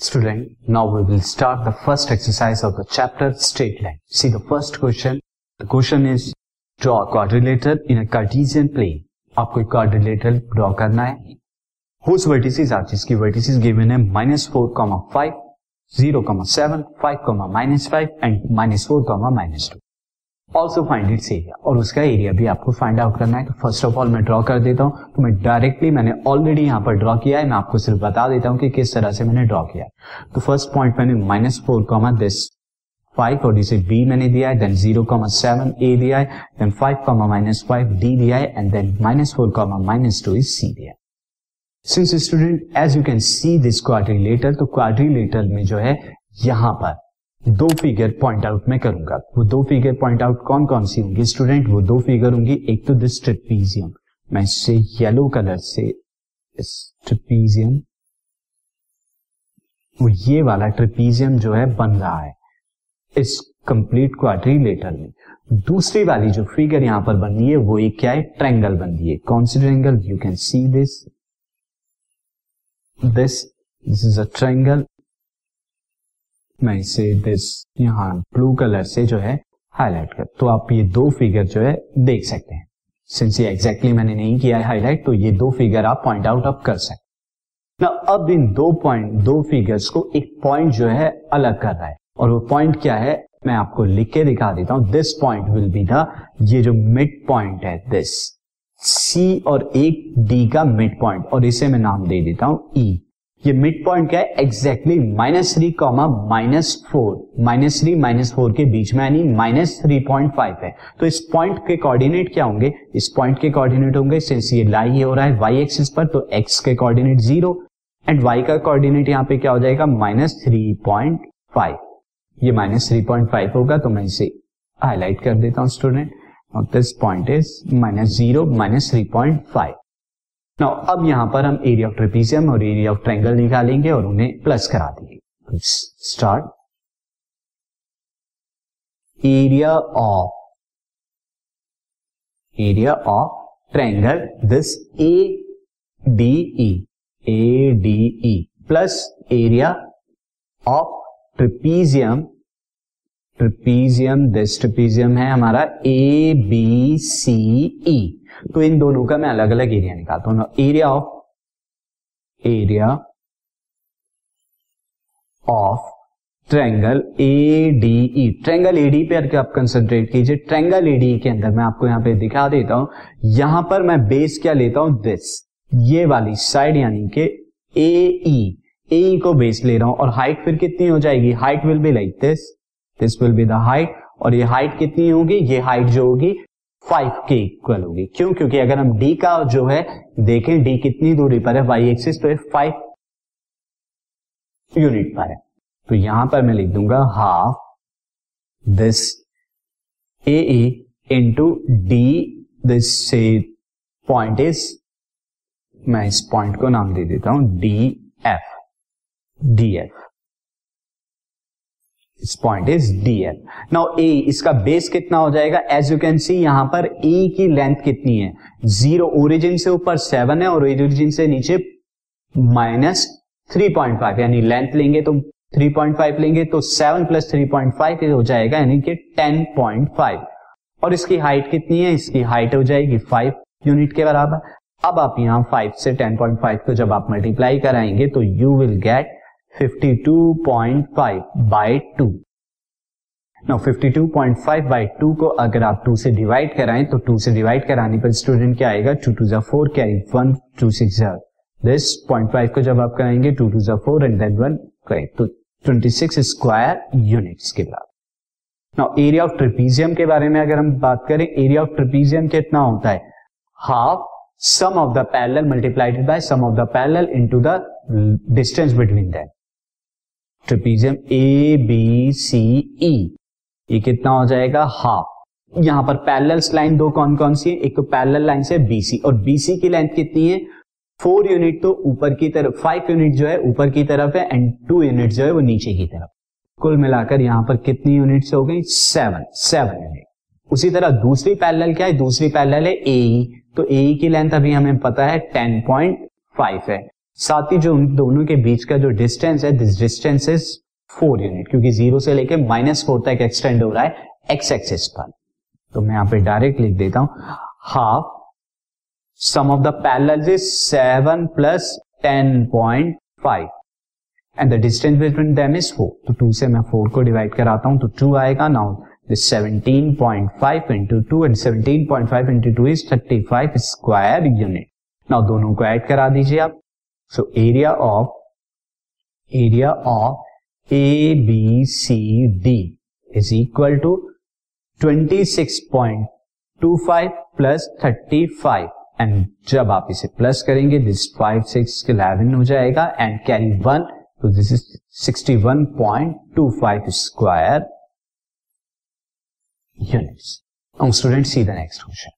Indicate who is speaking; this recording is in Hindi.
Speaker 1: Student, now we will start the first exercise of the chapter straight line. See the first question. The question is draw a quadrilateral in a Cartesian plane. आपको quadrilateral draw करना है whose vertices are जिसकी vertices given है minus four comma five zero comma seven five comma minus five and minus four comma minus two also find its area और उसका एरिया भी आपको फाइंड आउट करना है। तो फ़र्स्ट ऑफ़ ऑल मैं ड्रॉ कर देता हूँ। तो मैं डायरेक्टली मैंने ऑलरेडी यहाँ पर ड्रॉ किया है। मैं आपको सिर्फ़ बता देता हूँ कि किस तरह से मैंने ड्रॉ किया है। तो फ़र्स्ट पॉइंट मैंने minus four comma this five और इसे बी मैंने दिया है। Then zero comma seven A दिया है। Then five comma minus five D दिया है। And then minus four comma minus two is C दिया है। Since student as you can see this quadrilateral तो क्वाड्रिलेटर में जो है, यहाँ पर दो फिगर पॉइंट आउट मैं करूँगा। वो दो फिगर पॉइंट आउट कौन कौन सी होंगी? स्टूडेंट वो दो फिगर होंगी। एक तो दिस ट्रिपीजियम मैं इससे येलो कलर से इस ट्रिपीजियम वो ये वाला ट्रिपीजियम जो है, बन रहा है। इस कंप्लीट क्वाड्रिलेटर में। दूसरी वाली जो फिगर यहाँ पर बन रही है, वो एक क्या है? ट्रैंगल बन रही है। कौन सी triangle you can see this this this is a triangle मैं इसे दिस यहाँ ब्लू कलर से जो है हाईलाइट कर तो आप ये दो फिगर जो है देख सकते हैं। सिंस ये एग्जैक्टली मैंने नहीं किया है हाईलाइट तो ये दो फिगर आप पॉइंट आउट अप कर सकते ना अब इन दो पॉइंट दो फिगर्स को एक पॉइंट जो है अलग कर रहा है। और वो पॉइंट क्या है? मैं आपको लिख के दिखा देता हूँ। This point will be the ये जो मिड पॉइंट है दिस सी और एक डी का मिड पॉइंट और इसे मैं नाम दे देता हूँ ई e. ये मिड पॉइंट क्या है? Exactly minus three comma minus four minus three minus four के बीच में, यानी माइनस थ्री पॉइंट फाइव है। तो इस पॉइंट के कोऑर्डिनेट क्या होंगे? इस पॉइंट के कोऑर्डिनेट होंगे सिंस ये लाई हो रहा है वाई एक्सिस पर तो एक्स के कोऑर्डिनेट ज़ीरो एंड वाई का कोऑर्डिनेट यहाँ पे क्या हो जाएगा? माइनस थ्री पॉइंट फाइव ये माइनस थ्री पॉइंट फाइव होगा तो मैं इसे हाईलाइट कर देता हूँ student this point is minus zero minus three point five now अब यहाँ पर हम एरिया ऑफ़ ट्रेपीजियम और एरिया ऑफ़ ट्रायंगल निकालेंगे और उन्हें प्लस करा देंगे। Start area of area of triangle this A D E A D E plus area of trapezium trapezium this trapezium है हमारा ए बी सी ई तो इन दोनों का मैं अलग अलग एरिया निकालता हूँ। Area of area of triangle A D E triangle AD पे आप कंसेंट्रेट कीजिए ट्रैंगल एडी के अंदर मैं आपको यहाँ पे दिखा देता हूँ। यहाँ पर मैं बेस क्या लेता हूँ? दिस ये वाली साइड यानी कि ए ई ए को बेस ले रहा हूँ और हाइट फिर कितनी हो जाएगी? Height will be like this this will be the height और ये हाइट कितनी होगी? ये हाइट जो होगी फाइव के इक्वल होगी। क्यों? क्योंकि अगर हम डी का जो है, देखें डी कितनी दूरी पर है? वाई एक्सिस तो फाइव यूनिट पर है। तो यहाँ पर मैं लिख दूँगा half this A into D this से पॉइंट इज़ मैं इस पॉइंट को नाम दे देता हूँ डी एफ़ डी एफ़ इस point is D L now A इसका बेस कितना हो जाएगा? एज यू कैन सी यहाँ पर ए की लेंथ कितनी है? ज़ीरो ओरिजिन से ऊपर सेवन है और ओरिजिन से नीचे माइनस थ्री पॉइंट फाइव यानी लेंथ लेंगे तो थ्री पॉइंट फाइव लेंगे तो seven plus three point five हो जाएगा, यानी कि टेन पॉइंट फाइव और इसकी हाइट कितनी है? इसकी हाइट हो जाएगी फाइव यूनिट के बराबर. अब आप यहाँ फाइव से टेन पॉइंट फाइव को जब आप मल्टीप्लाई कराएँगे तो you will get 52.5 by two now 52.5 by two को अगर आप टू से डिवाइड कराएँ तो टू से डिवाइड कराने पर स्टूडेंट क्या आएगा? टू टू जा four carry one two six this point five को जब आप कराएँगे टू टू जा फोर एंड देन वन तो 26 स्क्वायर यूनिट्स के बाद। नाउ एरिया ऑफ़ ट्रिपीजियम के बारे में अगर हम बात करें एरिया ऑफ़ ट्रिपीजियम कितना होता है? Half sum of the parallel multiplied by sum of the parallel into the distance between that trapezium A B C E ये कितना हो जाएगा? हाफ़ यहाँ पर पैरेलल लाइन दो कौन कौन सी है? एक तो पैरेलल लाइन से बीसी और बीसी की लेंथ कितनी है? फोर यूनिट तो ऊपर की तरफ़ फाइव यूनिट जो है ऊपर की तरफ़ है एंड टू यूनिट जो है वो नीचे की तरफ़. कुल मिलाकर यहाँ पर कितनी यूनिट हो गई? सेवन सेवन यूनिट उसी तरह दूसरी पैरेलल क्या है? दूसरी पैरेलल है ए e। तो ए e की लेंथ अभी हमें पता है टेन पॉइंट फाइव है. साथ ही जो उन दोनों के बीच का जो डिस्टेंस है this distance is four unit क्योंकि ज़ीरो से लेके माइनस फोर तक एक्सटेंड हो रहा है एक्स एक्सिस पर। तो मैं यहाँ पे डायरेक्ट लिख देता हूँ। Half sum of the parallel is seven plus ten point five and the distance between them is four तो टू से मैं फोर को डिवाइड कराता हूँ तो टू आएगा। Now this 17.5 into 2 and 17.5 into 2 is 35 square unit. Now, दोनों को ऐड करा दीजिए आप। So area of area of A B C D is equal to 26.25 plus 35 and जब आप इसे प्लस करेंगे दिस फाइव सिक्स इलेवन हो जाएगा एंड कैरी वन तो this is 61.25 square units student see the next next